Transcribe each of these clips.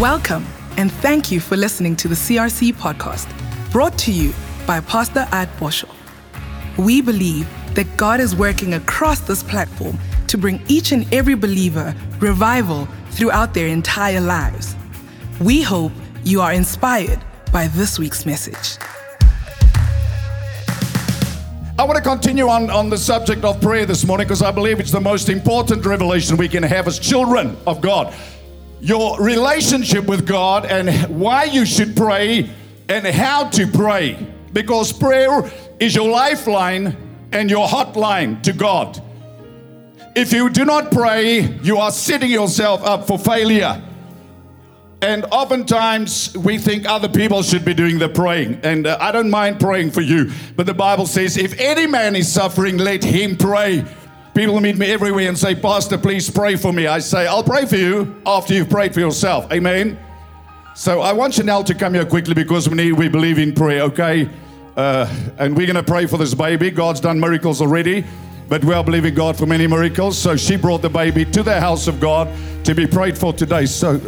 Welcome, and thank you for listening to the CRC podcast, brought to you by Pastor At Boshoff. We believe that God is working across this platform to bring each and every believer revival throughout their entire lives. We hope you are inspired by this week's message. I want to continue on, on the subject of prayer this morning because I believe it's the most important revelation we can have as children of God. Your relationship with God and why you should pray and how to pray. Because prayer is your lifeline and your hotline to God. If you do not pray, you are setting yourself up for failure. And oftentimes we think other people should be doing the praying. And uh, I don't mind praying for you. But the Bible says, if any man is suffering, let him pray. People meet me everywhere and say, Pastor, please pray for me. I say, I'll pray for you after you've prayed for yourself. Amen. So I want Chanel to come here quickly because we, need, we believe in prayer, okay? Uh, and we're going to pray for this baby. God's done miracles already, but we are believing God for many miracles. So she brought the baby to the house of God to be prayed for today. So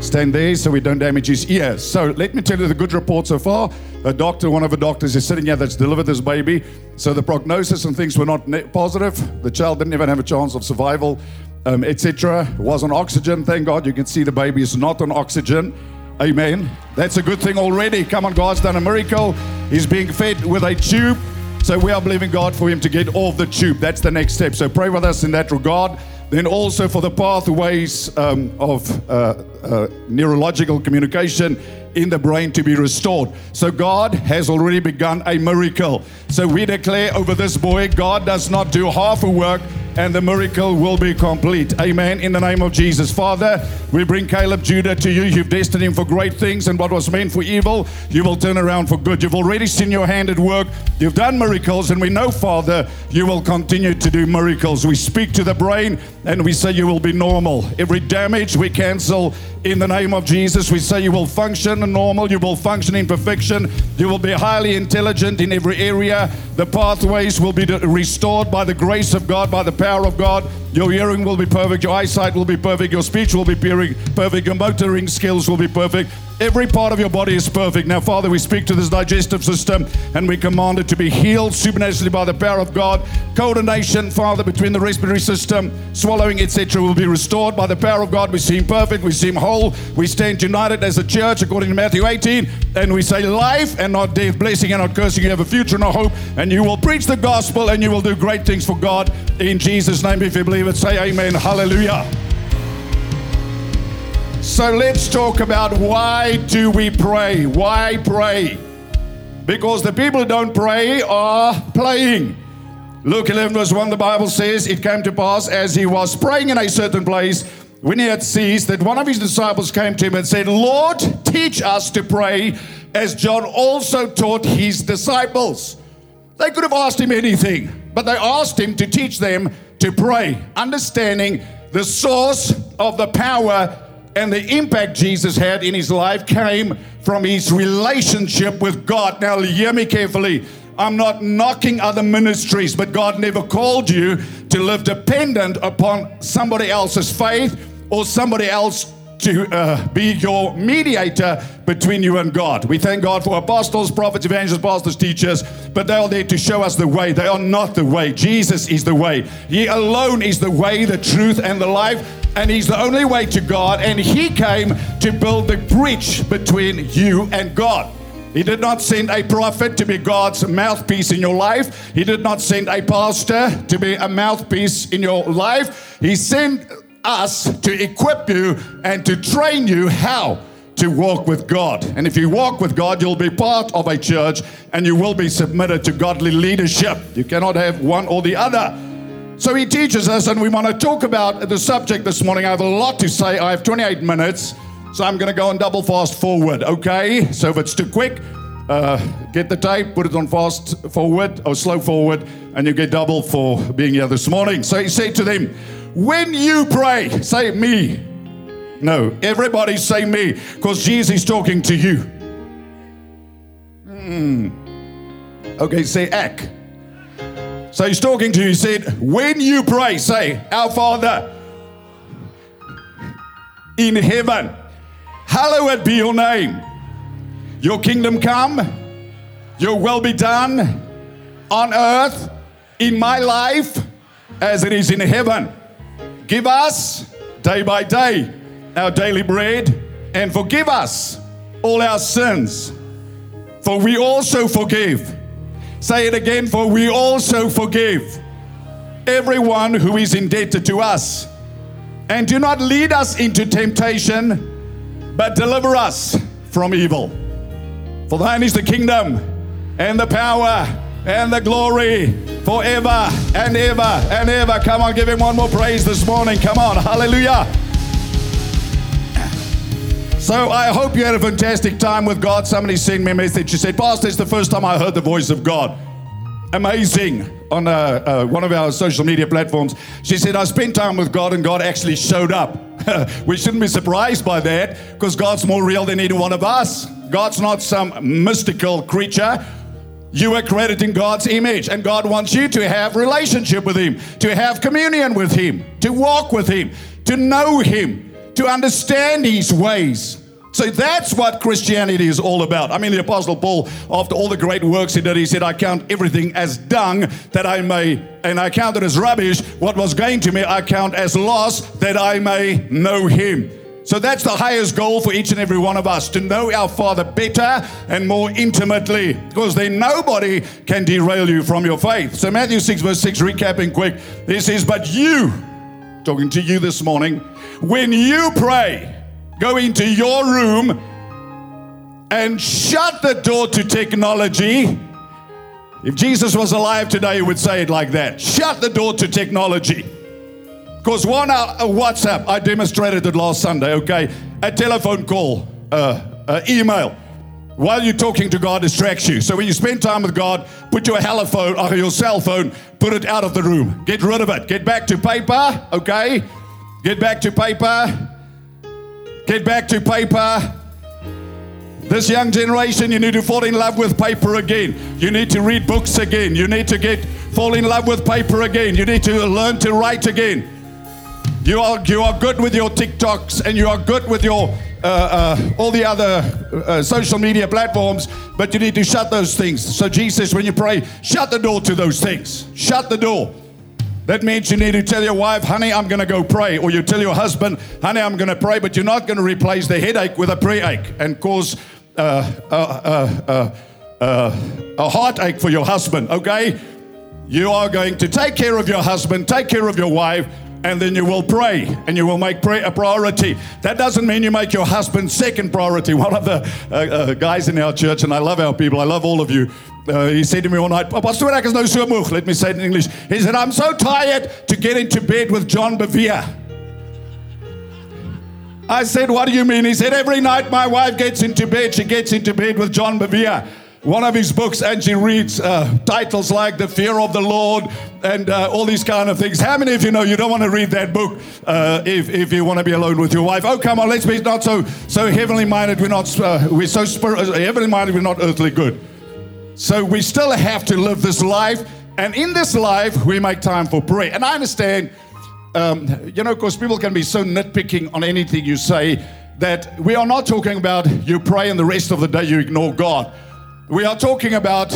Stand there so we don't damage his ears. So let me tell you the good report so far. A doctor, one of the doctors, is sitting here that's delivered this baby. So the prognosis and things were not positive. The child didn't even have a chance of survival, um, etc. Was on oxygen. Thank God you can see the baby is not on oxygen. Amen. That's a good thing already. Come on, God's done a miracle. He's being fed with a tube. So we are believing God for him to get off the tube. That's the next step. So pray with us in that regard. Then also for the pathways um, of uh, uh, neurological communication in the brain to be restored. So God has already begun a miracle. So we declare over this boy, God does not do half a work and the miracle will be complete. Amen. In the name of Jesus. Father, we bring Caleb Judah to you. You've destined him for great things, and what was meant for evil, you will turn around for good. You've already seen your hand at work. You've done miracles, and we know, Father, you will continue to do miracles. We speak to the brain and we say you will be normal. Every damage we cancel in the name of Jesus. We say you will function normal, you will function in perfection, you will be highly intelligent in every area. The pathways will be restored by the grace of God, by the power of God. Your hearing will be perfect, your eyesight will be perfect, your speech will be perfect, your motoring skills will be perfect. Every part of your body is perfect. Now, Father, we speak to this digestive system and we command it to be healed supernaturally by the power of God. Coordination, Father, between the respiratory system, swallowing, etc., will be restored by the power of God. We see Him perfect, we see Him whole. We stand united as a church according to Matthew 18, and we say life and not death, blessing and not cursing. You have a future and a hope, and you will preach the gospel and you will do great things for God. In Jesus' name, if you believe it, say amen. Hallelujah. So let's talk about why do we pray? Why pray? Because the people who don't pray are playing. Luke 11 verse 1 the Bible says it came to pass as he was praying in a certain place when he had ceased that one of his disciples came to him and said, "Lord, teach us to pray as John also taught his disciples." They could have asked him anything, but they asked him to teach them to pray, understanding the source of the power and the impact Jesus had in his life came from his relationship with God. Now, hear me carefully. I'm not knocking other ministries, but God never called you to live dependent upon somebody else's faith or somebody else to uh, be your mediator between you and God. We thank God for apostles, prophets, evangelists, pastors, teachers, but they are there to show us the way. They are not the way. Jesus is the way. He alone is the way, the truth, and the life, and He's the only way to God. And He came to build the bridge between you and God. He did not send a prophet to be God's mouthpiece in your life. He did not send a pastor to be a mouthpiece in your life. He sent us to equip you and to train you how to walk with God. And if you walk with God, you'll be part of a church and you will be submitted to godly leadership. You cannot have one or the other. So he teaches us, and we want to talk about the subject this morning. I have a lot to say. I have 28 minutes, so I'm going to go on double fast forward, okay? So if it's too quick, uh, get the tape, put it on fast forward or slow forward, and you get double for being here this morning. So he said to them, when you pray, say me. No, everybody say me because Jesus is talking to you. Mm. Okay, say ack. So he's talking to you. He said, when you pray, say, Our Father in heaven. Hallowed be your name. Your kingdom come, your will be done on earth, in my life, as it is in heaven. Give us day by day our daily bread and forgive us all our sins, for we also forgive. Say it again, for we also forgive everyone who is indebted to us. And do not lead us into temptation, but deliver us from evil. For thine is the kingdom and the power and the glory forever and ever and ever. Come on, give him one more praise this morning. Come on, hallelujah. So I hope you had a fantastic time with God. Somebody sent me a message. She said, Pastor, it's the first time I heard the voice of God. Amazing. On uh, uh, one of our social media platforms, she said, I spent time with God and God actually showed up. we shouldn't be surprised by that because God's more real than any one of us. God's not some mystical creature. You are created in God's image, and God wants you to have relationship with Him, to have communion with Him, to walk with Him, to know Him, to understand His ways. So that's what Christianity is all about. I mean, the Apostle Paul, after all the great works he did, he said, I count everything as dung that I may, and I count it as rubbish. What was gained to me, I count as loss that I may know him. So that's the highest goal for each and every one of us to know our Father better and more intimately, because then nobody can derail you from your faith. So, Matthew 6, verse 6, recapping quick, this is, But you, talking to you this morning, when you pray, go into your room and shut the door to technology. If Jesus was alive today, he would say it like that shut the door to technology. Because one uh, WhatsApp, I demonstrated it last Sunday, okay? A telephone call, uh, uh, email. While you're talking to God, distracts you. So when you spend time with God, put your telephone or your cell phone, put it out of the room. Get rid of it. Get back to paper, okay? Get back to paper. Get back to paper. This young generation, you need to fall in love with paper again. You need to read books again. You need to get fall in love with paper again. You need to learn to write again. You are, you are good with your TikToks and you are good with your uh, uh, all the other uh, social media platforms, but you need to shut those things. So Jesus, when you pray, shut the door to those things. Shut the door. That means you need to tell your wife, honey, I'm going to go pray. Or you tell your husband, honey, I'm going to pray, but you're not going to replace the headache with a prayer ache and cause uh, uh, uh, a heartache for your husband, okay? You are going to take care of your husband, take care of your wife, and then you will pray and you will make prayer a priority. That doesn't mean you make your husband second priority. One of the uh, uh, guys in our church, and I love our people, I love all of you. Uh, he said to me one night, Pastor is no moeg. Let me say it in English. He said, I'm so tired to get into bed with John Bevere. I said, What do you mean? He said, Every night my wife gets into bed, she gets into bed with John Bevere one of his books, and she reads uh, titles like The Fear of the Lord and uh, all these kind of things. How many of you know you don't want to read that book uh, if, if you want to be alone with your wife? Oh, come on, let's be not so so heavenly minded. We're not uh, we're so uh, heavenly minded. We're not earthly good. So we still have to live this life, and in this life we make time for prayer. And I understand, um, you know, because people can be so nitpicking on anything you say that we are not talking about you pray and the rest of the day you ignore God. We are talking about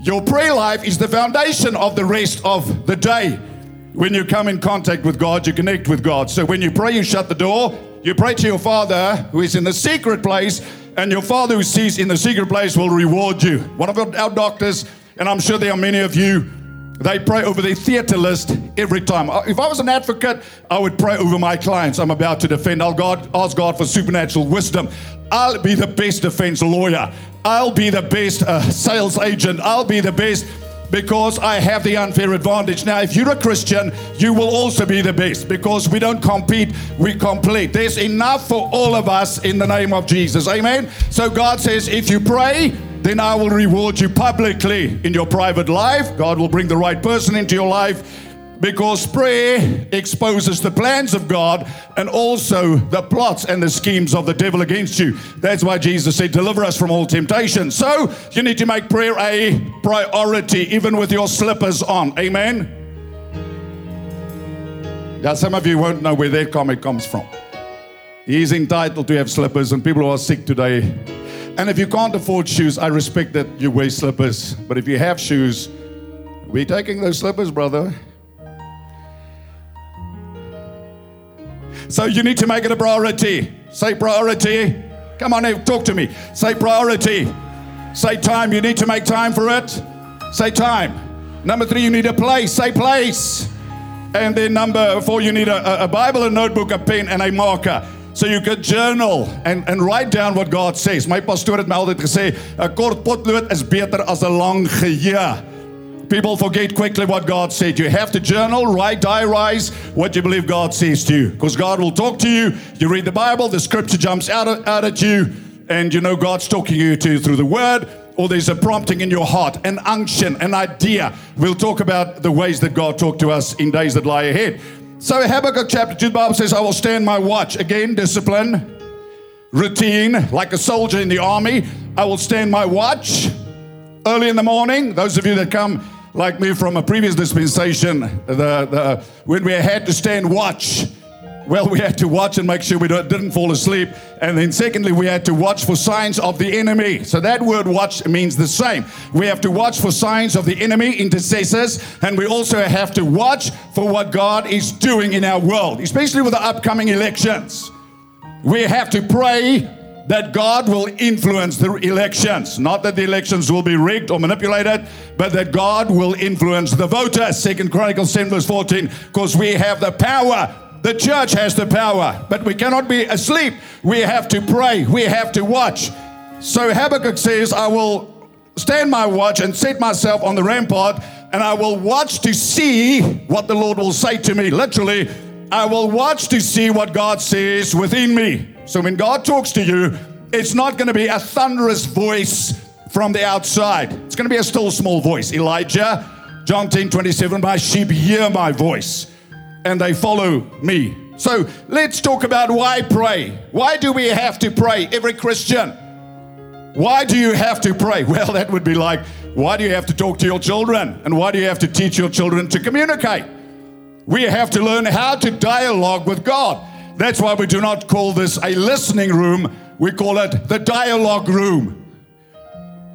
your prayer life is the foundation of the rest of the day. When you come in contact with God, you connect with God. So when you pray, you shut the door. You pray to your Father who is in the secret place, and your Father who sees in the secret place will reward you. One of our doctors, and I'm sure there are many of you, they pray over their theater list every time. Uh, if I was an advocate, I would pray over my clients I'm about to defend. I'll God, ask God for supernatural wisdom. I'll be the best defense lawyer. I'll be the best uh, sales agent. I'll be the best because I have the unfair advantage. Now, if you're a Christian, you will also be the best because we don't compete, we complete. There's enough for all of us in the name of Jesus. Amen. So God says, if you pray, then I will reward you publicly in your private life. God will bring the right person into your life because prayer exposes the plans of God and also the plots and the schemes of the devil against you. That's why Jesus said, Deliver us from all temptation. So you need to make prayer a priority, even with your slippers on. Amen. Now, some of you won't know where that comment comes from. He's entitled to have slippers, and people who are sick today. And if you can't afford shoes, I respect that you wear slippers. But if you have shoes, we're taking those slippers, brother. So you need to make it a priority. Say priority. Come on, now, talk to me. Say priority. Say time. You need to make time for it. Say time. Number three, you need a place. Say place. And then number four, you need a, a Bible, a notebook, a pen, and a marker. So you could journal and, and write down what God says. My pastoor het my gesê, 'n kort potlood is beter as 'n lang geheue. People forget quickly what God said. You have to journal, write, diarize what you believe God says to you. Because God will talk to you. You read the Bible, the scripture jumps out, of, out at you, and you know God's talking you to you through the word, or there's a prompting in your heart, an unction, an idea. We'll talk about the ways that God talked to us in days that lie ahead. So Habakkuk chapter 2, the Bible says, I will stand my watch. Again, discipline, routine, like a soldier in the army. I will stand my watch early in the morning. Those of you that come like me from a previous dispensation, the, the, when we had to stand watch, well, we had to watch and make sure we didn't fall asleep. And then, secondly, we had to watch for signs of the enemy. So, that word watch means the same. We have to watch for signs of the enemy, intercessors, and we also have to watch for what God is doing in our world, especially with the upcoming elections. We have to pray that God will influence the elections. Not that the elections will be rigged or manipulated, but that God will influence the voters. Second Chronicles 10 verse 14, because we have the power. The church has the power, but we cannot be asleep. We have to pray. We have to watch. So Habakkuk says, I will stand my watch and set myself on the rampart, and I will watch to see what the Lord will say to me. Literally, I will watch to see what God says within me. So when God talks to you, it's not going to be a thunderous voice from the outside. It's going to be a still small voice. Elijah, John 10 27, my sheep hear my voice and they follow me. So let's talk about why pray. Why do we have to pray? Every Christian. Why do you have to pray? Well, that would be like, why do you have to talk to your children? And why do you have to teach your children to communicate? We have to learn how to dialogue with God. That's why we do not call this a listening room, we call it the dialogue room.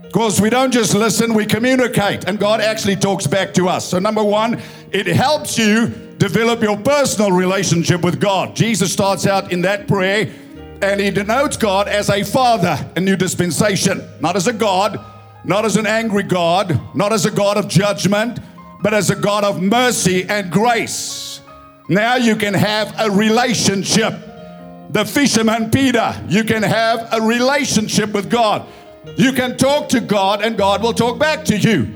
Because we don't just listen, we communicate, and God actually talks back to us. So, number one, it helps you develop your personal relationship with God. Jesus starts out in that prayer, and he denotes God as a father in new dispensation, not as a God, not as an angry God, not as a God of judgment, but as a God of mercy and grace. Now you can have a relationship. The fisherman Peter, you can have a relationship with God. You can talk to God and God will talk back to you.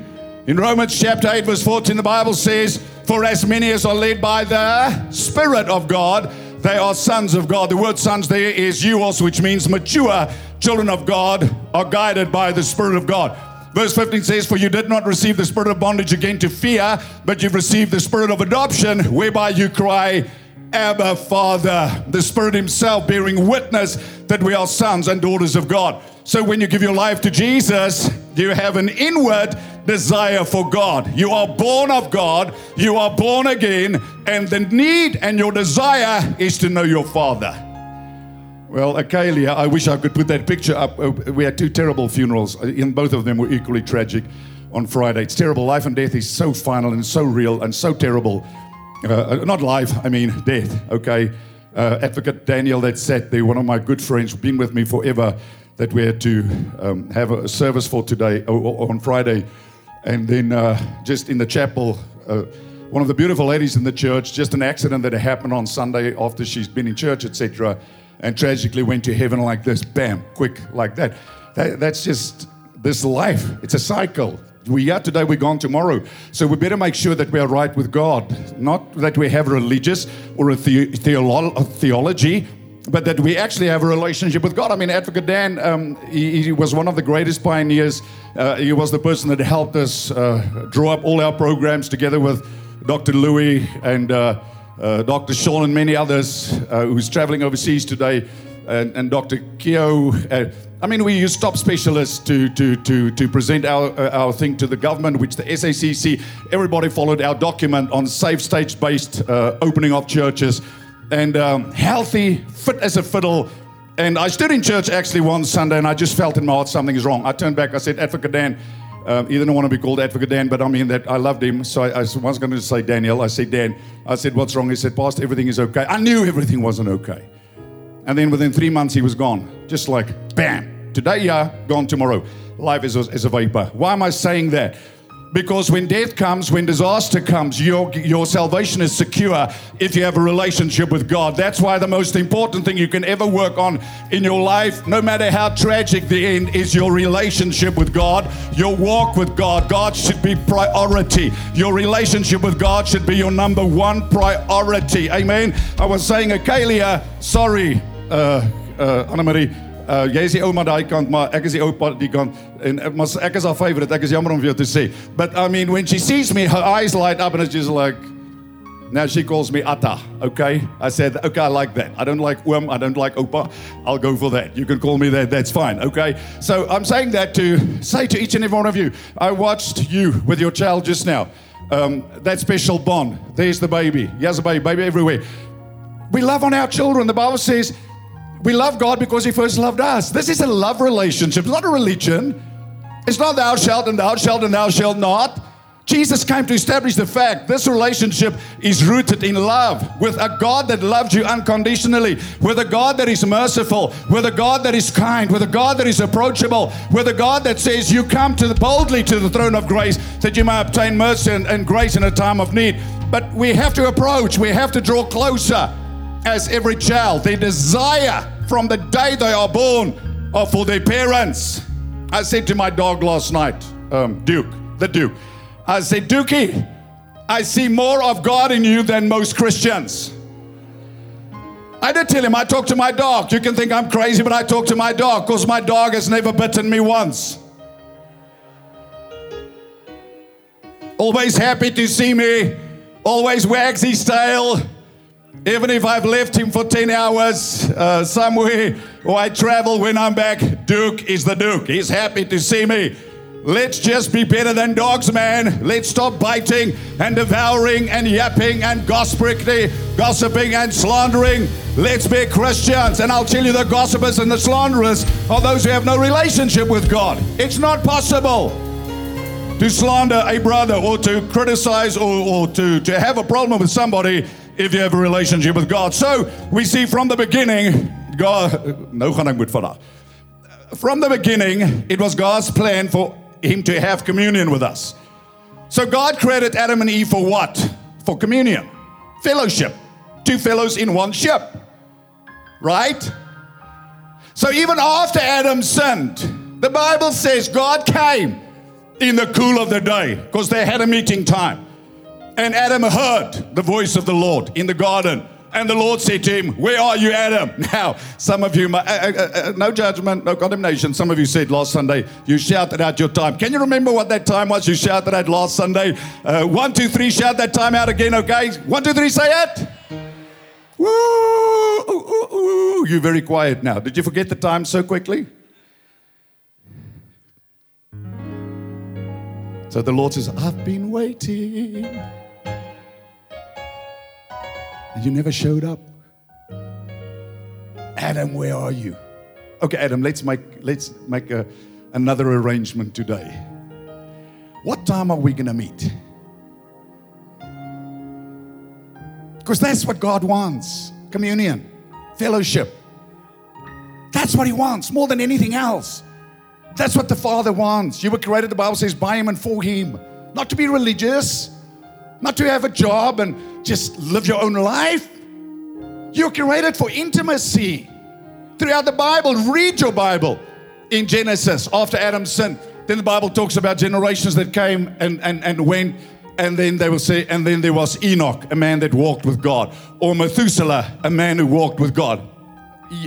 In Romans chapter 8, verse 14, the Bible says, For as many as are led by the Spirit of God, they are sons of God. The word sons there is euos, which means mature children of God are guided by the Spirit of God. Verse 15 says, For you did not receive the spirit of bondage again to fear, but you've received the spirit of adoption, whereby you cry, Abba, Father. The Spirit Himself bearing witness that we are sons and daughters of God. So when you give your life to Jesus, you have an inward desire for God. You are born of God, you are born again, and the need and your desire is to know your Father. Well, Acalia, I wish I could put that picture up. Uh, we had two terrible funerals, and both of them were equally tragic on Friday. It's terrible. Life and death is so final and so real and so terrible. Uh, not life, I mean death, okay? Uh, Advocate Daniel, that sat there, one of my good friends, been with me forever, that we had to um, have a service for today, or, on Friday. And then uh, just in the chapel, uh, one of the beautiful ladies in the church, just an accident that happened on Sunday after she's been in church, etc and tragically went to heaven like this, bam, quick like that. that that's just this life. It's a cycle. We are today, we're gone tomorrow. So we better make sure that we are right with God. Not that we have religious or a, the- theolo- a theology, but that we actually have a relationship with God. I mean, Advocate Dan, um, he, he, was one of the greatest pioneers. Uh, he was the person that helped us uh, draw up all our programs together with Dr. Louis and uh, uh, Dr. Sean and many others uh, who's traveling overseas today, and, and Dr. Keo. Uh, I mean, we use top specialists to, to, to, to present our, uh, our thing to the government, which the SACC, everybody followed our document on safe stage based uh, opening of churches. and um, healthy, fit as a fiddle. And I stood in church actually one Sunday and I just felt in my heart something is wrong. I turned back, I said, Advocate Dan, um, he didn't want to be called Advocate Dan, but I mean that I loved him. So I, I was going to say Daniel. I said, Dan. I said, What's wrong? He said, Pastor, everything is okay. I knew everything wasn't okay. And then within three months, he was gone. Just like, bam. Today, yeah, gone tomorrow. Life is a, is a vapor. Why am I saying that? Because when death comes, when disaster comes, your, your salvation is secure if you have a relationship with God. That's why the most important thing you can ever work on in your life, no matter how tragic the end, is your relationship with God, your walk with God. God should be priority. Your relationship with God should be your number one priority. Amen. I was saying, Akalia, sorry, uh, uh, Anna Marie. Uh jy is die ouma daai kant, maar ek is die oupa die kant en maar ek is haar favorite. Ek is jammer om vir jou te sê. But I mean when she sees me her eyes light up and just like now she calls me Atta, okay? I said, okay, I like that. I don't like oom, I don't like opa. I'll go for that. You can call me that, that's fine, okay? So I'm saying that to say to each and every one of you, I watched you with your child just now. Um, that special bond. There's the baby. Here's a baby, baby everywhere. We love on our children. The Bible says we love God because He first loved us. This is a love relationship, it's not a religion. It's not thou shalt and thou shalt and thou shalt not. Jesus came to establish the fact this relationship is rooted in love with a God that loves you unconditionally, with a God that is merciful, with a God that is kind, with a God that is approachable, with a God that says you come to the, boldly to the throne of grace that you may obtain mercy and, and grace in a time of need. But we have to approach, we have to draw closer as every child. They desire from the day they are born or for their parents. I said to my dog last night, um, Duke, the Duke, I said, Dookie, I see more of God in you than most Christians. I did tell him I talk to my dog. You can think I'm crazy, but I talk to my dog because my dog has never bitten me once. Always happy to see me, always wags his tail. Even if I've left him for 10 hours uh, somewhere or I travel when I'm back, Duke is the Duke. He's happy to see me. Let's just be better than dogs, man. Let's stop biting and devouring and yapping and gossiping, gossiping and slandering. Let's be Christians. And I'll tell you the gossipers and the slanderers are those who have no relationship with God. It's not possible to slander a brother or to criticize or, or to, to have a problem with somebody if you have a relationship with God. So we see from the beginning, God, no gaan moet vandag. From the beginning, it was God's plan for him to have communion with us. So God created Adam and Eve for what? For communion, fellowship. Two fellows in one ship. Right? So even after Adam sinned, the Bible says God came in the cool of the day because they had a meeting time. And Adam heard the voice of the Lord in the garden. And the Lord said to him, Where are you, Adam? Now, some of you, uh, uh, uh, no judgment, no condemnation. Some of you said last Sunday, you shouted out your time. Can you remember what that time was you shouted out last Sunday? Uh, one, two, three, shout that time out again, okay? One, two, three, say it. Woo! Ooh, ooh, ooh. You're very quiet now. Did you forget the time so quickly? So the Lord says, I've been waiting. And you never showed up. Adam, where are you? Okay, Adam, let's make let's make a, another arrangement today. What time are we going to meet? Because that's what God wants communion, fellowship. That's what He wants more than anything else. That's what the Father wants. You were created, the Bible says, by Him and for Him. Not to be religious, not to have a job and just live your own life. You're created for intimacy. Throughout the Bible, read your Bible. In Genesis, after Adam's sin, then the Bible talks about generations that came and, and, and went, and then they will say, and then there was Enoch, a man that walked with God, or Methuselah, a man who walked with God.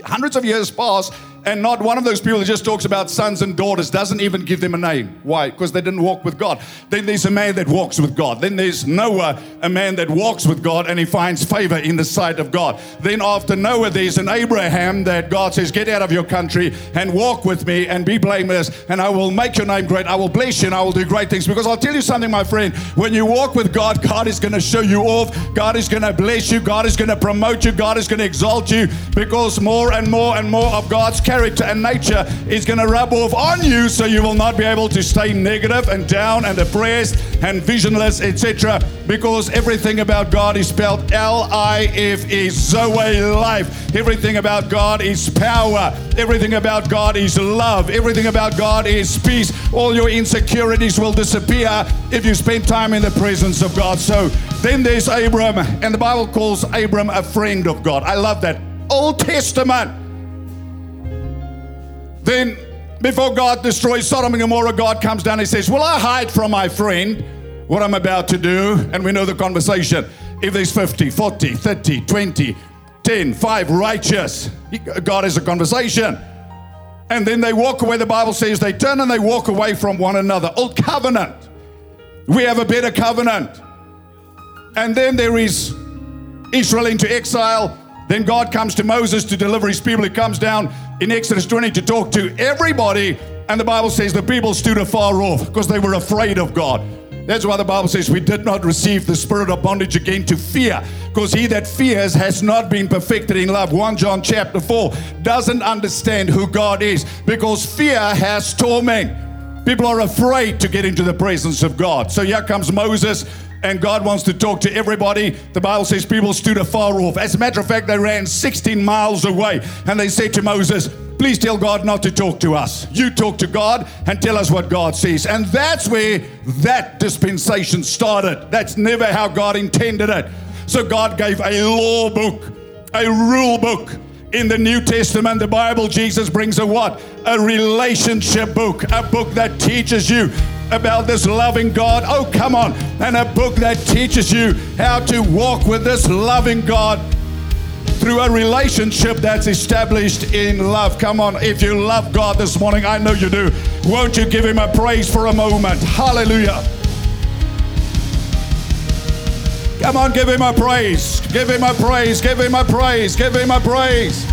Hundreds of years passed, and not one of those people that just talks about sons and daughters, doesn't even give them a name. Why? Because they didn't walk with God. Then there's a man that walks with God. Then there's Noah, a man that walks with God and he finds favor in the sight of God. Then after Noah, there's an Abraham that God says, Get out of your country and walk with me and be blameless, and I will make your name great. I will bless you and I will do great things. Because I'll tell you something, my friend, when you walk with God, God is going to show you off. God is going to bless you. God is going to promote you. God is going to exalt you because more and more and more of God's character character and nature is going to rub off on you so you will not be able to stay negative and down and depressed and visionless, etc. Because everything about God is spelled L I F E, Zoe life. Everything about God is power. Everything about God is love. Everything about God is peace. All your insecurities will disappear if you spend time in the presence of God. So then there's Abram, and the Bible calls Abram a friend of God. I love that. Old Testament. Then, before God destroys Sodom and Gomorrah, God comes down and says, Will I hide from my friend what I'm about to do? And we know the conversation. If there's 50, 40, 30, 20, 10, 5 righteous, God has a conversation. And then they walk away. The Bible says they turn and they walk away from one another. Old covenant. We have a better covenant. And then there is Israel into exile. Then God comes to Moses to deliver his people. He comes down in Exodus 20 to talk to everybody. And the Bible says the people stood afar off because they were afraid of God. That's why the Bible says we did not receive the spirit of bondage again to fear, because he that fears has not been perfected in love. 1 John chapter 4 doesn't understand who God is because fear has torment. People are afraid to get into the presence of God. So here comes Moses and God wants to talk to everybody. The Bible says people stood afar off. As a matter of fact, they ran 16 miles away and they said to Moses, Please tell God not to talk to us. You talk to God and tell us what God says. And that's where that dispensation started. That's never how God intended it. So God gave a law book, a rule book. In the New Testament, the Bible, Jesus brings a what? A relationship book, a book that teaches you about this loving God. Oh, come on. And a book that teaches you how to walk with this loving God through a relationship that's established in love. Come on, if you love God this morning, I know you do. Won't you give Him a praise for a moment? Hallelujah. Come on, give Him a praise. Give Him a praise. Give Him a praise. Give Him a praise.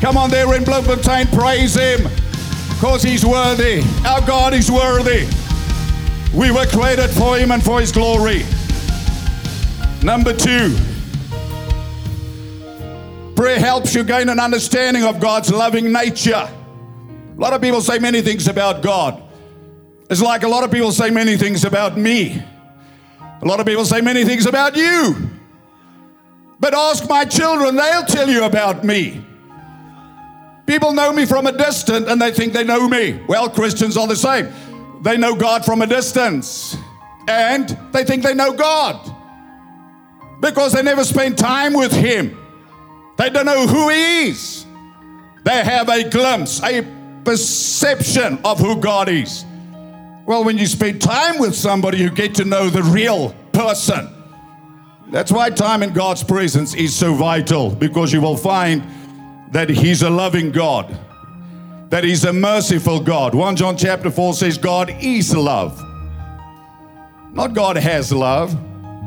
Come on, there in Bloemfontein, praise Him because He's worthy. Our God is worthy. We were created for Him and for His glory. Number two, prayer helps you gain an understanding of God's loving nature. A lot of people say many things about God. It's like a lot of people say many things about me. A lot of people say many things about you. But ask my children, they'll tell you about me. People know me from a distance and they think they know me. Well, Christians are the same. They know God from a distance. And they think they know God because they never spend time with Him. They don't know who He is. They have a glimpse, a perception of who God is. Well, when you spend time with somebody, you get to know the real person. That's why time in God's presence is so vital because you will find that He's a loving God that He's a merciful God. 1 John chapter 4 says, God is love. Not God has love,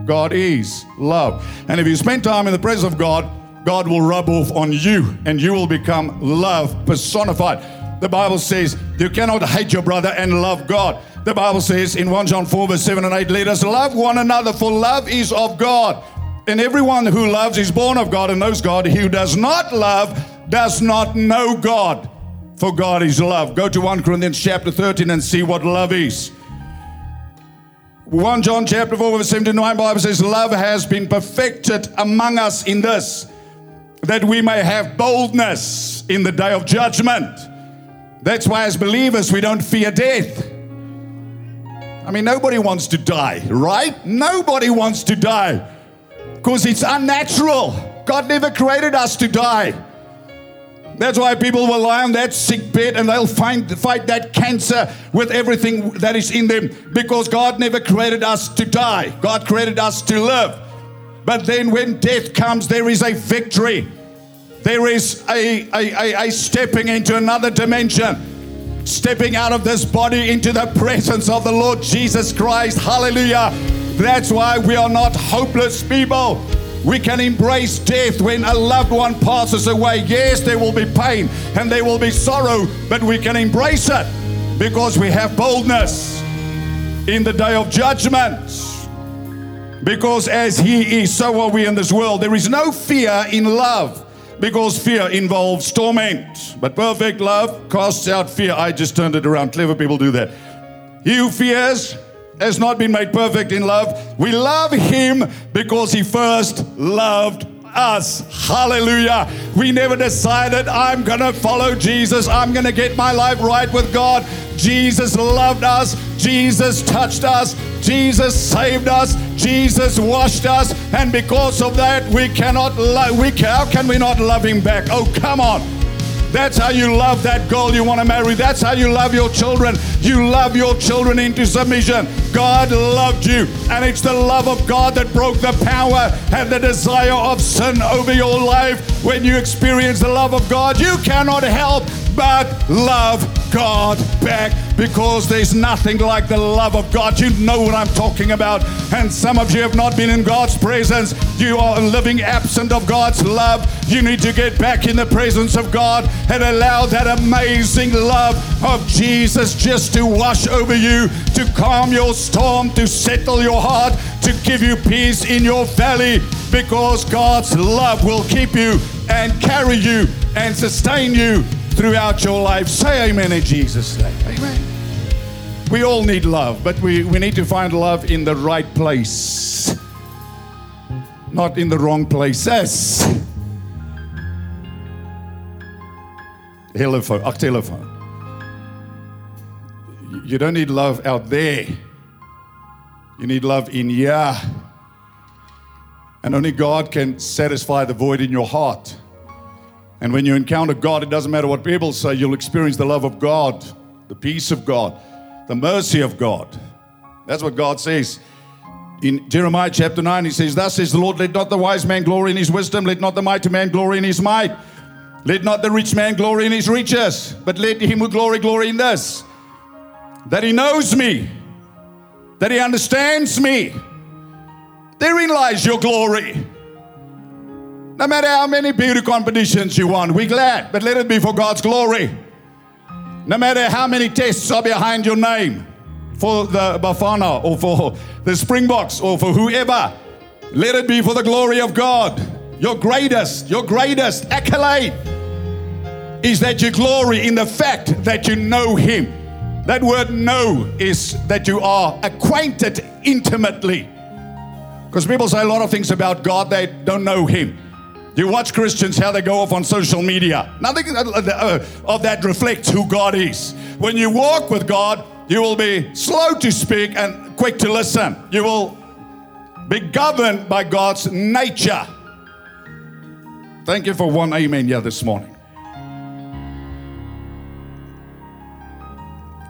God is love. And if you spend time in the presence of God, God will rub off on you and you will become love personified. The Bible says you cannot hate your brother and love God. The Bible says in 1 John 4, verse 7 and 8, let us love one another, for love is of God. And everyone who loves is born of God and knows God. He who does not love does not know God for God is love. Go to 1 Corinthians chapter 13 and see what love is. 1 John chapter 4 verse 79 Bible says love has been perfected among us in this that we may have boldness in the day of judgment. That's why as believers we don't fear death. I mean nobody wants to die, right? Nobody wants to die because it's unnatural. God never created us to die. That's why people will lie on that sick bed and they'll find, fight that cancer with everything that is in them because God never created us to die. God created us to live. But then when death comes, there is a victory. There is a, a, a, a stepping into another dimension, stepping out of this body into the presence of the Lord Jesus Christ. Hallelujah. That's why we are not hopeless people. We can embrace death when a loved one passes away. Yes, there will be pain and there will be sorrow, but we can embrace it because we have boldness in the day of judgment. Because as He is, so are we in this world. There is no fear in love because fear involves torment. But perfect love casts out fear. I just turned it around. Clever people do that. He who fears has not been made perfect in love. We love Him because He first loved us. Hallelujah. We never decided, I'm going to follow Jesus. I'm going to get my life right with God. Jesus loved us. Jesus touched us. Jesus saved us. Jesus washed us. And because of that, we cannot love, we, how can we not love him back? Oh, come on. That's how you love that girl you want to marry. That's how you love your children. You love your children into submission. God loved you, and it's the love of God that broke the power and the desire of sin over your life. When you experience the love of God, you cannot help but love God back because there's nothing like the love of God. You know what I'm talking about. And some of you have not been in God's presence. You are living absent of God's love. You need to get back in the presence of God and allow that amazing love of Jesus just to wash over you, to calm your storm, to settle your heart, to give you peace in your valley because God's love will keep you and carry you and sustain you throughout your life. Say amen in Jesus' name. Amen. We all need love, but we, we need to find love in the right place, not in the wrong places. Telephone, ach, telephone. You don't need love out there. You need love in here. And only God can satisfy the void in your heart. And when you encounter God, it doesn't matter what people say, you'll experience the love of God, the peace of God, the mercy of God. That's what God says. In Jeremiah chapter 9, he says, Thus says the Lord, let not the wise man glory in his wisdom, let not the mighty man glory in his might, let not the rich man glory in his riches, but let him who glory glory in this, that he knows me, that he understands me. Therein lies your glory. No matter how many beauty competitions you won, we're glad, but let it be for God's glory. No matter how many tests are behind your name for the Bafana or for the Springboks or for whoever, let it be for the glory of God. Your greatest, your greatest accolade is that you glory in the fact that you know Him. That word know is that you are acquainted intimately. Because people say a lot of things about God, they don't know Him. You watch Christians how they go off on social media. Nothing uh, uh, of that reflects who God is. When you walk with God, you will be slow to speak and quick to listen. You will be governed by God's nature. Thank you for one amen here this morning.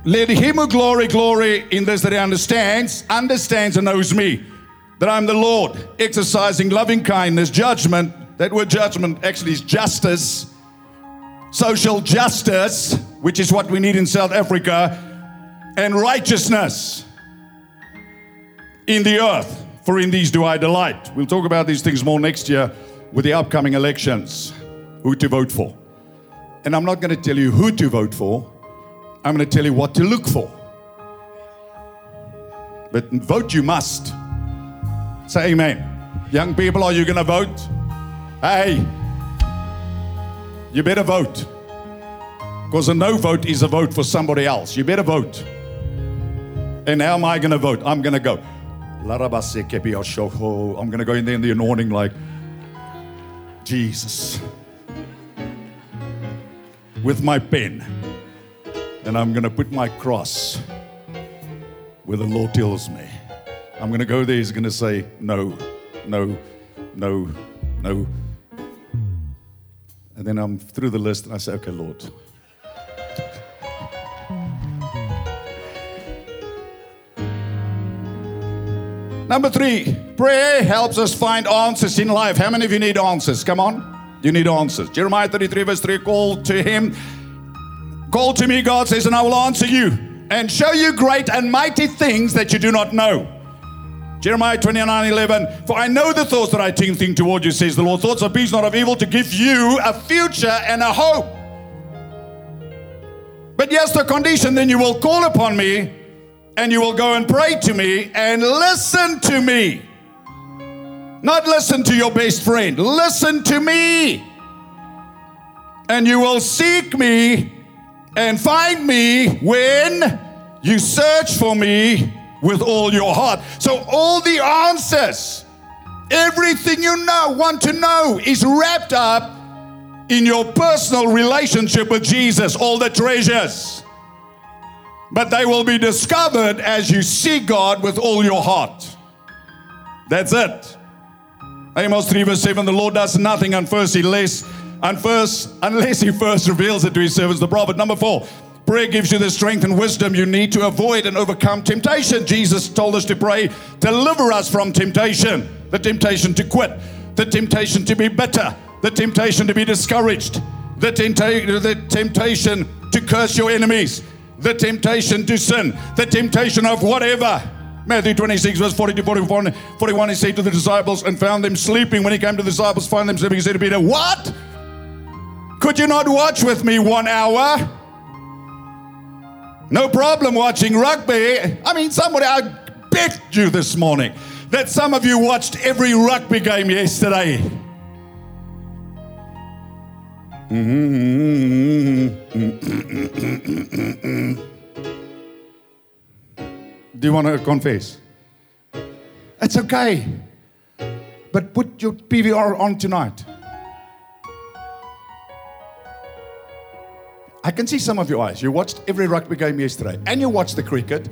Let him who glory, glory in this that he understands, understands and knows me, that I'm the Lord, exercising loving kindness, judgment, that word judgment actually is justice, social justice, which is what we need in South Africa, and righteousness in the earth. For in these do I delight. We'll talk about these things more next year with the upcoming elections, who to vote for. And I'm not going to tell you who to vote for, I'm going to tell you what to look for. But vote you must. Say amen. Young people, are you going to vote? Hey, you better vote. Because a no vote is a vote for somebody else. You better vote. And how am I going to vote? I'm going to go. I'm going to go in there in the anointing like Jesus with my pen. And I'm going to put my cross where the Lord tells me. I'm going to go there. He's going to say, no, no, no, no. And then I'm through the list and I say, okay, Lord. Number three, prayer helps us find answers in life. How many of you need answers? Come on. You need answers. Jeremiah 33, verse 3 call to him. Call to me, God says, and I will answer you and show you great and mighty things that you do not know. Jeremiah 29 11. For I know the thoughts that I think toward you, says the Lord. Thoughts of peace, not of evil, to give you a future and a hope. But yes, the condition then you will call upon me and you will go and pray to me and listen to me. Not listen to your best friend, listen to me. And you will seek me and find me when you search for me with all your heart. So, all the answers, everything you know, want to know, is wrapped up in your personal relationship with Jesus, all the treasures. But they will be discovered as you seek God with all your heart. That's it. Amos 3 verse 7 The Lord does nothing unless, unfirst, unless He first reveals it to His servants, the prophet. Number four, prayer gives you the strength and wisdom you need to avoid and overcome temptation. Jesus told us to pray, deliver us from temptation the temptation to quit, the temptation to be bitter, the temptation to be discouraged, the, tempta- the temptation to curse your enemies, the temptation to sin, the temptation of whatever. Matthew 26, verse 40 to 41, 41, he said to the disciples and found them sleeping. When he came to the disciples, found them sleeping, he said to Peter, What? Could you not watch with me one hour? No problem watching rugby. I mean, somebody, I bet you this morning that some of you watched every rugby game yesterday. Do you want to confess? It's okay. But put your PVR on tonight. I can see some of your eyes. You watched every rugby game yesterday and you watched the cricket.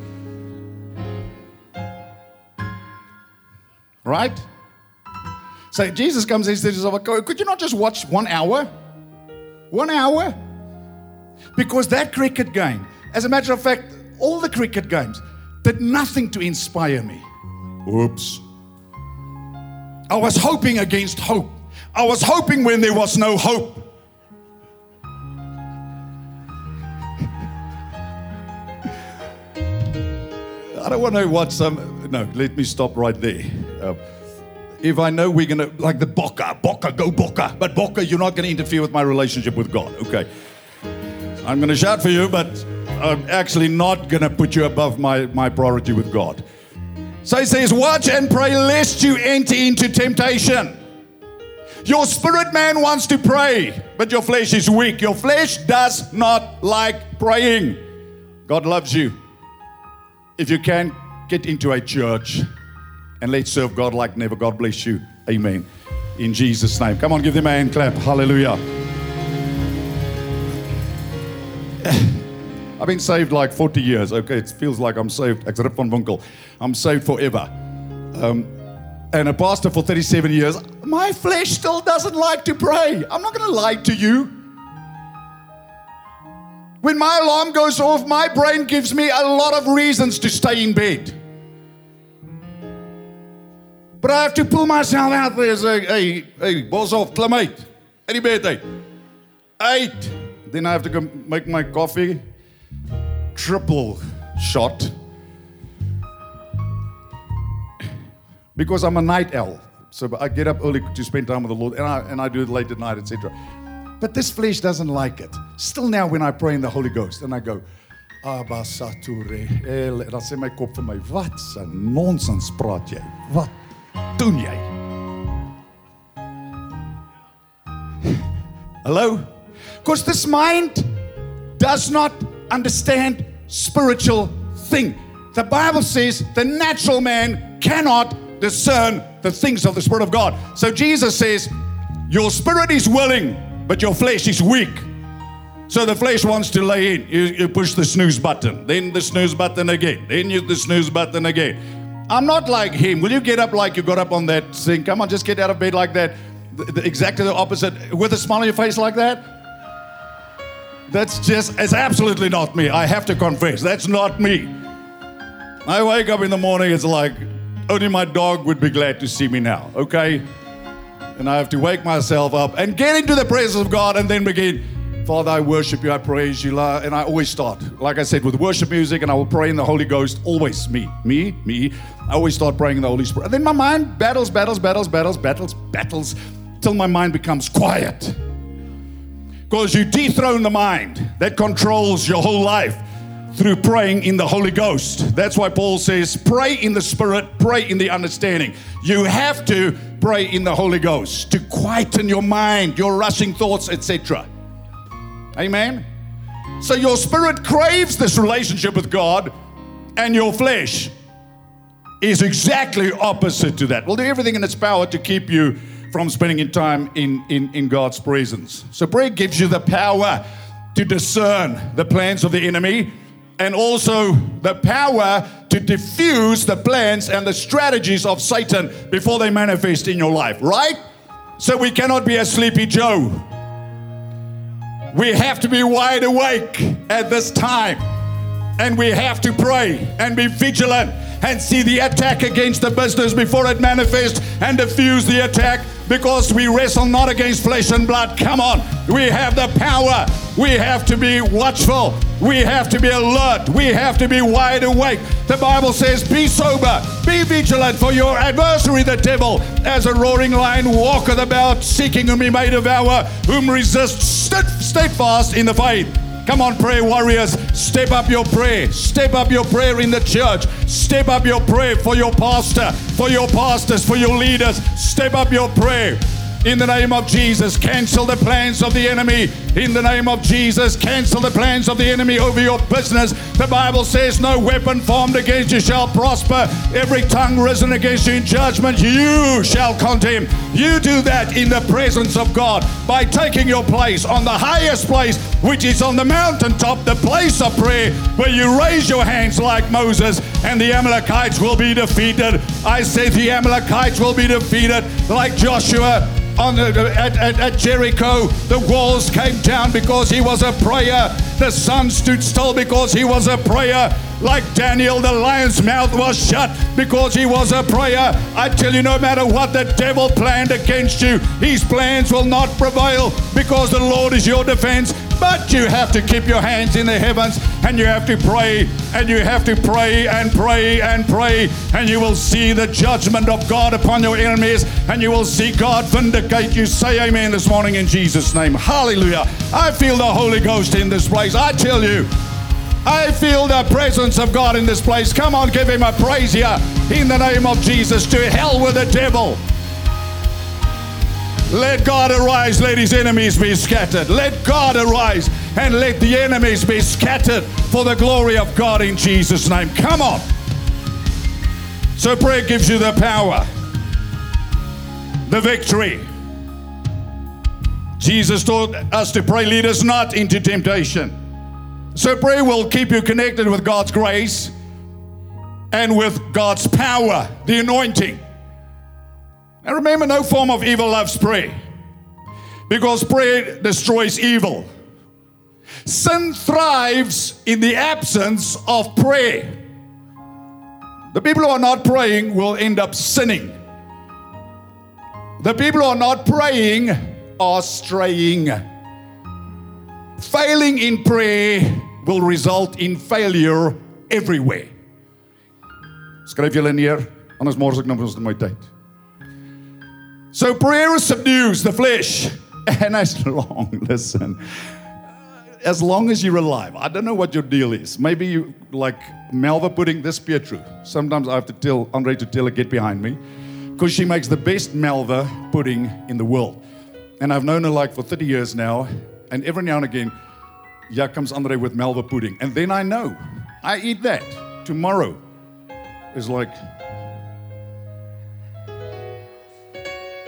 Right? So Jesus comes and says, Could you not just watch one hour? One hour? Because that cricket game, as a matter of fact, all the cricket games did nothing to inspire me. Oops. I was hoping against hope. I was hoping when there was no hope. I don't want to watch some. No, let me stop right there. Uh, if I know we're going to, like the Bokke, Bokke, go Bokke. But Bokke, you're not going to interfere with my relationship with God. Okay. I'm going to shout for you, but I'm actually not going to put you above my, my priority with God. So he says, Watch and pray lest you enter into temptation. Your spirit man wants to pray, but your flesh is weak. Your flesh does not like praying. God loves you. If you can, get into a church and let's serve God like never. God bless you. Amen. In Jesus' name. Come on, give them a hand clap. Hallelujah. I've been saved like 40 years. Okay, it feels like I'm saved. Ek Winkel. I'm saved forever. Um, and a pastor for 37 years. My flesh still doesn't like to pray. I'm not going to lie to you. When my alarm goes off, my brain gives me a lot of reasons to stay in bed. But I have to pull myself out. There's a, hey, hey, Boshoff, klim uit. Uit die bed. Then I have to go make my coffee. Triple shot. Because I'm a night owl. So I get up early to spend time with the Lord and I, and I do it late at night, etc. But this flesh doesn't like it. Still now when I pray in the Holy Ghost and I go, Abba Sature, dan sê my kop vir my, wat 'n nonsens praat jy? Wat doen jy? Hello? Because this mind does not understand spiritual thing. The Bible says the natural man cannot discern the things of the Spirit of God. So Jesus says, Your spirit is willing, but your flesh is weak. So the flesh wants to lay in. You, you push the snooze button, then the snooze button again, then you the snooze button again. I'm not like him. Will you get up like you got up on that thing? Come on, just get out of bed like that. The, the, exactly the opposite. With a smile on your face like that. That's just, it's absolutely not me. I have to confess, that's not me. I wake up in the morning, it's like, only my dog would be glad to see me now, okay? And I have to wake myself up and get into the presence of God and then begin. Father, I worship you, I praise you. And I always start, like I said, with worship music, and I will pray in the Holy Ghost. Always me, me, me. I always start praying in the Holy Spirit. And then my mind battles, battles, battles, battles, battles, battles, till my mind becomes quiet. Because you dethrone the mind that controls your whole life through praying in the Holy Ghost. That's why Paul says, pray in the Spirit, pray in the understanding. You have to pray in the Holy Ghost to quieten your mind, your rushing thoughts, etc. Amen. So your spirit craves this relationship with God, and your flesh is exactly opposite to that. Will do everything in its power to keep you from spending in time in, in, in God's presence. So prayer gives you the power to discern the plans of the enemy and also the power to diffuse the plans and the strategies of Satan before they manifest in your life, right? So we cannot be a sleepy Joe. We have to be wide awake at this time. And we have to pray and be vigilant and see the attack against the business before it manifests and diffuse the attack because we wrestle not against flesh and blood. Come on, we have the power. We have to be watchful. We have to be alert. We have to be wide awake. The Bible says, Be sober, be vigilant, for your adversary, the devil, as a roaring lion, walketh about, seeking whom he may devour, whom resist steadfast in the faith. Come on, prayer warriors. Step up your prayer. Step up your prayer in the church. Step up your prayer for your pastor, for your pastors, for your leaders. Step up your prayer in the name of Jesus. Cancel the plans of the enemy in the name of Jesus. Cancel the plans of the enemy over your business. The Bible says, No weapon formed against you shall prosper. Every tongue risen against you in judgment, you shall condemn. You do that in the presence of God by taking your place on the highest place, which is on the mountaintop, the place of prayer, where you raise your hands like Moses, and the Amalekites will be defeated. I say the Amalekites will be defeated like Joshua on the, at, at, at Jericho. The walls came down because he was a prayer. The sun stood still because he was a prayer. Like Daniel, the lion's mouth was shut because he was a prayer. I tell you, no matter what the devil planned against you, his plans will not prevail because the Lord is your defense. But you have to keep your hands in the heavens and you have to pray and you have to pray and pray and pray and you will see the judgment of God upon your enemies and you will see God vindicate you. Say amen this morning in Jesus' name. Hallelujah. I feel the Holy Ghost in this place. I tell you, I feel the presence of God in this place. Come on, give him a praise here in the name of Jesus. To hell with the devil. Let God arise, let his enemies be scattered. Let God arise and let the enemies be scattered for the glory of God in Jesus' name. Come on. So prayer gives you the power, the victory. Jesus taught us to pray, lead us not into temptation. So prayer will keep you connected with God's grace and with God's power, the anointing. Now remember, no form of evil loves prayer because prayer destroys evil. Sin thrives in the absence of prayer. The people who are not praying will end up sinning. The people who are not praying are straying. Failing in prayer will result in failure everywhere. Skryf julle neer, anders mors ek nou ons my tyd. So prayer subdues the flesh. And as long, listen, uh, as long as you're alive, I don't know what your deal is. Maybe you like Malva pudding, this true. Sometimes I have to tell Andre to tell her, get behind me. Because she makes the best Malva pudding in the world. And I've known her like for 30 years now. And every now and again, yeah, comes Andre with Malva pudding. And then I know I eat that. Tomorrow is like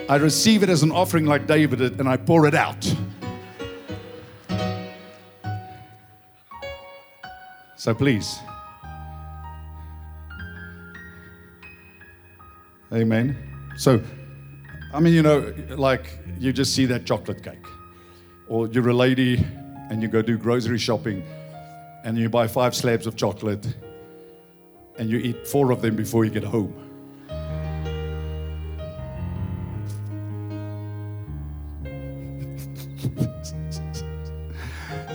I receive it as an offering like David did, and I pour it out. So please. Amen. So, I mean, you know, like you just see that chocolate cake, or you're a lady and you go do grocery shopping and you buy five slabs of chocolate and you eat four of them before you get home.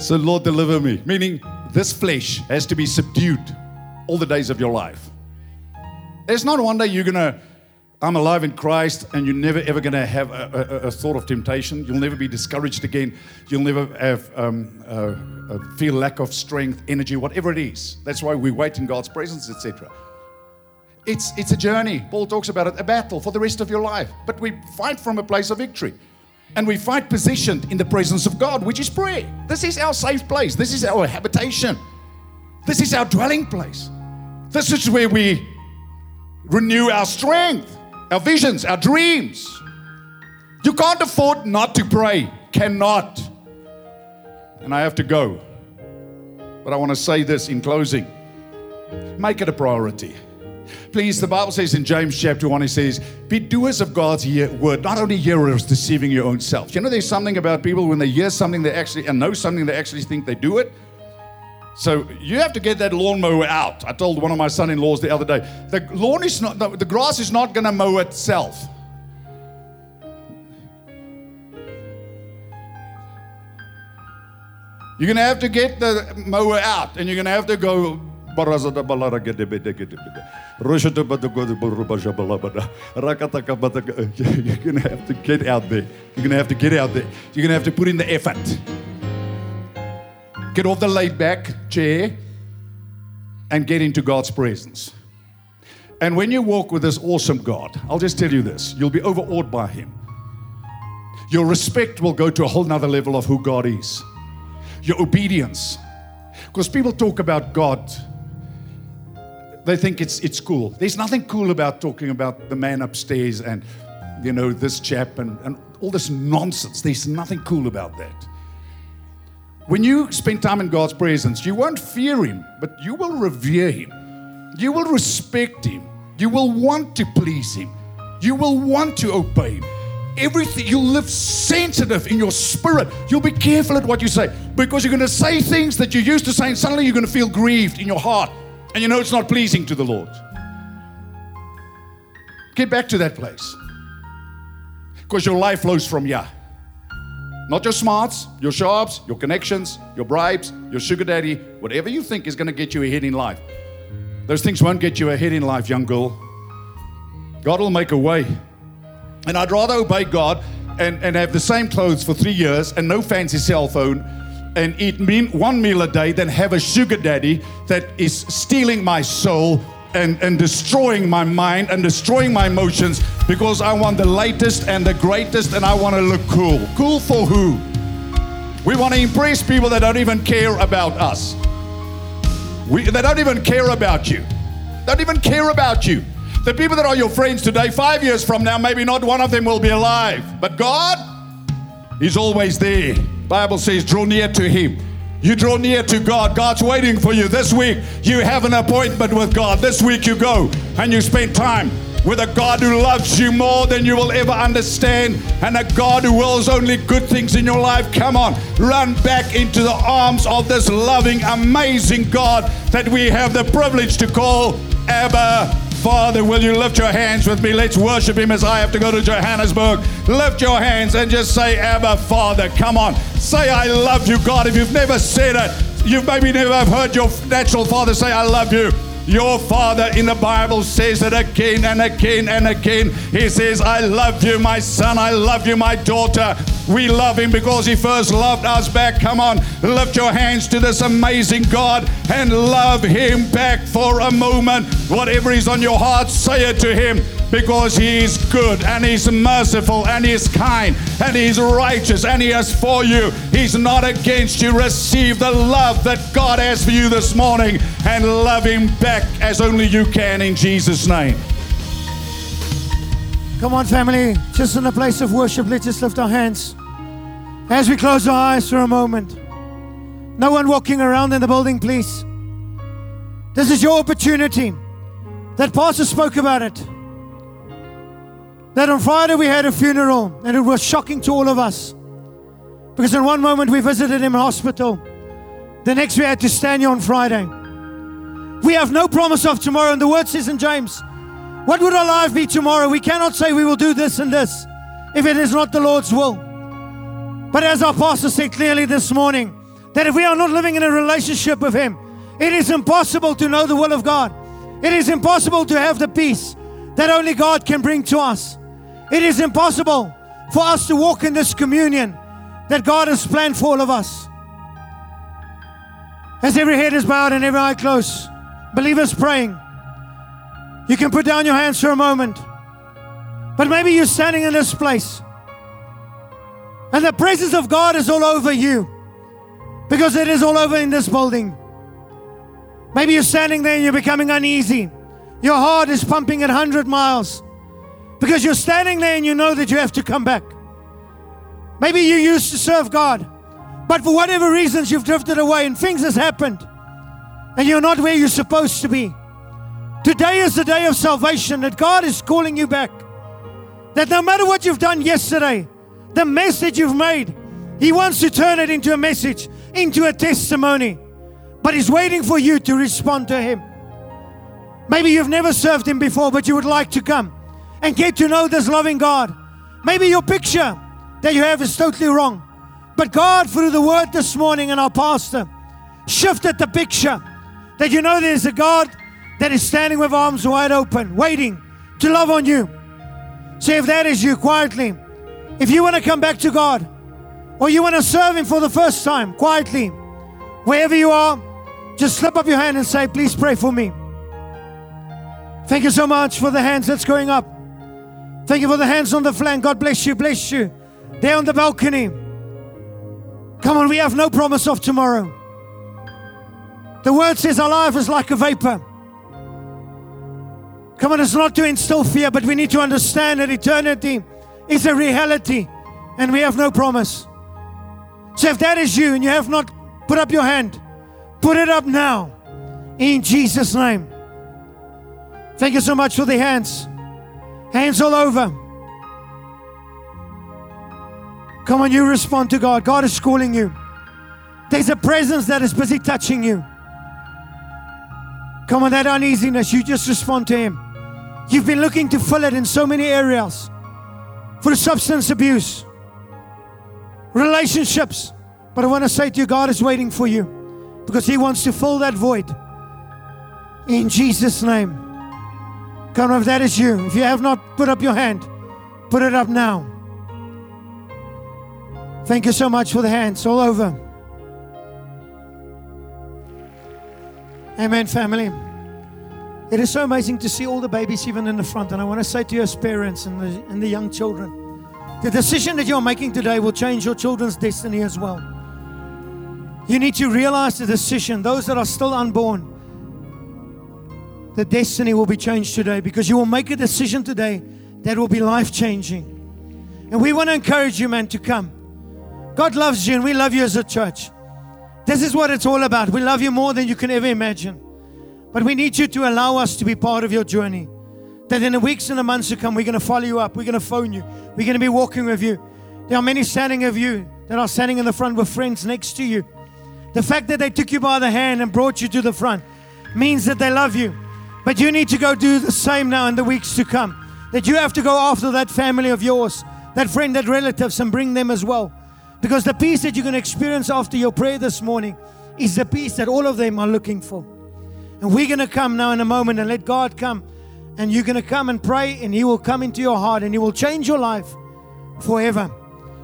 So, Lord, deliver me. Meaning, this flesh has to be subdued all the days of your life. There's not one day you're going to, I'm alive in Christ, and you're never ever going to have a, a, a, thought of temptation. You'll never be discouraged again. You'll never have um, feel lack of strength, energy, whatever it is. That's why we wait in God's presence, etc. It's, it's a journey. Paul talks about it, a battle for the rest of your life. But we fight from a place of victory. And we fight positioned in the presence of God, which is prayer. This is our safe place. This is our habitation. This is our dwelling place. This is where we renew our strength, our visions, our dreams. You can't afford not to pray. Cannot. And I have to go. But I want to say this in closing make it a priority. Please, the Bible says in James chapter 1, it says, Be doers of God's word, not only hearers deceiving your own self. You know, there's something about people when they hear something they actually and know something they actually think they do it. So you have to get that lawnmower out. I told one of my son-in-laws the other day, the lawn is not, the grass is not going to mow itself. You're going to have to get the mower out, and you're going to have to go you're going to have to get out there. You're to have to get out there. You're to have to put in the effort. Get off the laid back chair and get into God's presence. And when you walk with this awesome God, I'll just tell you this you'll be overawed by Him. Your respect will go to a whole nother level of who God is. Your obedience. Because people talk about God they think it's, it's cool. There's nothing cool about talking about the man upstairs and, you know, this chap and, and all this nonsense. There's nothing cool about that. When you spend time in God's presence, you won't fear Him, but you will revere Him. You will respect Him. You will want to please Him. You will want to obey Him. Everything, you'll live sensitive in your spirit. You'll be careful at what you say because you're going to say things that you used to say, and suddenly you're going to feel grieved in your heart and you know it's not pleasing to the Lord. Get back to that place. Because your life flows from Yah. Not your smarts, your sharps, your connections, your bribes, your sugar daddy, whatever you think is going to get you ahead in life. Those things won't get you ahead in life, young girl. God will make a way. And I'd rather obey God and, and have the same clothes for three years and no fancy cell phone and eat one meal a day than have a sugar daddy that is stealing my soul and, and destroying my mind and destroying my emotions because I want the latest and the greatest and I want to look cool. Cool for who? We want to impress people that don't even care about us. We, they don't even care about you. Don't even care about you. The people that are your friends today, five years from now, maybe not one of them will be alive. But God, He's always there. Bible says, draw near to Him. You draw near to God. God's waiting for you. This week, you have an appointment with God. This week, you go and you spend time with a God who loves you more than you will ever understand and a God who wills only good things in your life. Come on, run back into the arms of this loving, amazing God that we have the privilege to call Abba Father, will you lift your hands with me? Let's worship Him as I have to go to Johannesburg. Lift your hands and just say, Abba, Father. Come on. Say, I love you, God. If you've never said it, you've maybe never heard your natural father say, I love you. Your father in the Bible says it again and again and again. He says, I love you, my son. I love you, my daughter. We love him because he first loved us back. Come on, lift your hands to this amazing God and love him back for a moment. Whatever is on your heart, say it to him because he is good and he's merciful and he's kind and he's righteous and he has for you. He's not against you. Receive the love that God has for you this morning and love him back as only you can in Jesus' name. Come on, family. Just in a place of worship, let's just lift our hands. As we close our eyes for a moment. No one walking around in the building, please. This is your opportunity. That pastor spoke about it. That on Friday we had a funeral and it was shocking to all of us. Because in one moment we visited him in hospital. The next we had to stand here on Friday. We have no promise of tomorrow. And the word says in James, what would our life be tomorrow? We cannot say we will do this and this if it is not the Lord's will. But as our pastor said clearly this morning, that if we are not living in a relationship with Him, it is impossible to know the will of God. It is impossible to have the peace that only God can bring to us. It is impossible for us to walk in this communion that God has planned for all of us. As every head is bowed and every eye closed, believers praying, you can put down your hands for a moment. But maybe you're standing in this place and the presence of God is all over you because it is all over in this building. Maybe you're standing there and you're becoming uneasy. Your heart is pumping at 100 miles because you're standing there and you know that you have to come back. Maybe you used to serve God, but for whatever reasons you've drifted away and things has happened and you're not where you're supposed to be. Today is the day of salvation that God is calling you back. That no matter what you've done yesterday, the message you've made, He wants to turn it into a message, into a testimony. But He's waiting for you to respond to Him. Maybe you've never served Him before, but you would like to come and get to know this loving God. Maybe your picture that you have is totally wrong. But God, through the word this morning and our pastor, shifted the picture that you know there's a God that is standing with arms wide open, waiting to love on you. So if that is you, quietly, if you want to come back to God or you want to serve Him for the first time, quietly, wherever you are, just slip up your hand and say, Please pray for me. Thank you so much for the hands that's going up. Thank you for the hands on the flank. God bless you, bless you. There on the balcony. Come on, we have no promise of tomorrow. The word says our life is like a vapor. Come on, it's not to instill fear, but we need to understand that eternity is a reality and we have no promise. So if that is you and you have not put up your hand, put it up now in Jesus' name. Thank you so much for the hands. Hands all over. Come on, you respond to God. God is calling you. There's a presence that is busy touching you. Come on, that uneasiness, you just respond to Him. You've been looking to fill it in so many areas for substance abuse, relationships. But I want to say to you, God is waiting for you because He wants to fill that void. In Jesus' name. Come on, if that is you, if you have not put up your hand, put it up now. Thank you so much for the hands all over. Amen, family. It is so amazing to see all the babies even in the front. And I want to say to you as parents and the, and the young children, the decision that you're making today will change your children's destiny as well. You need to realize the decision, those that are still unborn, the destiny will be changed today because you will make a decision today that will be life changing. And we want to encourage you, man, to come. God loves you and we love you as a church. This is what it's all about. We love you more than you can ever imagine. But we need you to allow us to be part of your journey. That in the weeks and the months to come, we're going to follow you up. We're going to phone you. We're going to be walking with you. There are many standing of you that are standing in the front with friends next to you. The fact that they took you by the hand and brought you to the front means that they love you. But you need to go do the same now in the weeks to come. That you have to go after that family of yours, that friend, that relatives, and bring them as well. Because the peace that you're going to experience after your prayer this morning is the peace that all of them are looking for. And we're going to come now in a moment and let God come. And you're going to come and pray, and He will come into your heart and He will change your life forever.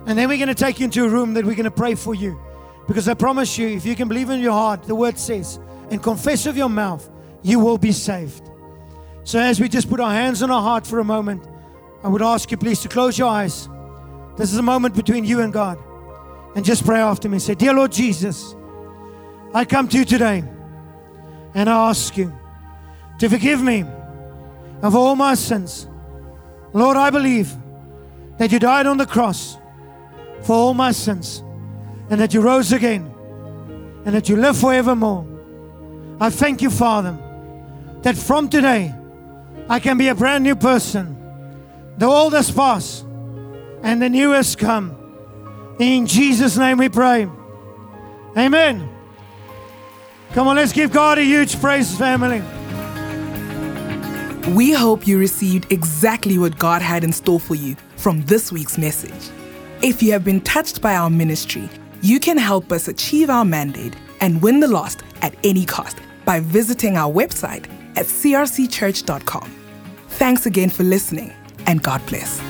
And then we're going to take you into a room that we're going to pray for you. Because I promise you, if you can believe in your heart, the word says, and confess with your mouth, you will be saved. So as we just put our hands on our heart for a moment, I would ask you please to close your eyes. This is a moment between you and God. And just pray after me. Say, Dear Lord Jesus, I come to you today and I ask you to forgive me of all my sins. Lord, I believe that you died on the cross for all my sins and that you rose again and that you live forevermore. I thank you, Father, that from today I can be a brand new person. The old has passed and the new has come. In Jesus' name we pray. Amen. Come on, let's give God a huge praise, family. We hope you received exactly what God had in store for you from this week's message. If you have been touched by our ministry, You can help us achieve our mandate and win the lost at any cost by visiting our website at crcchurch.com. Thanks again for listening, and God bless.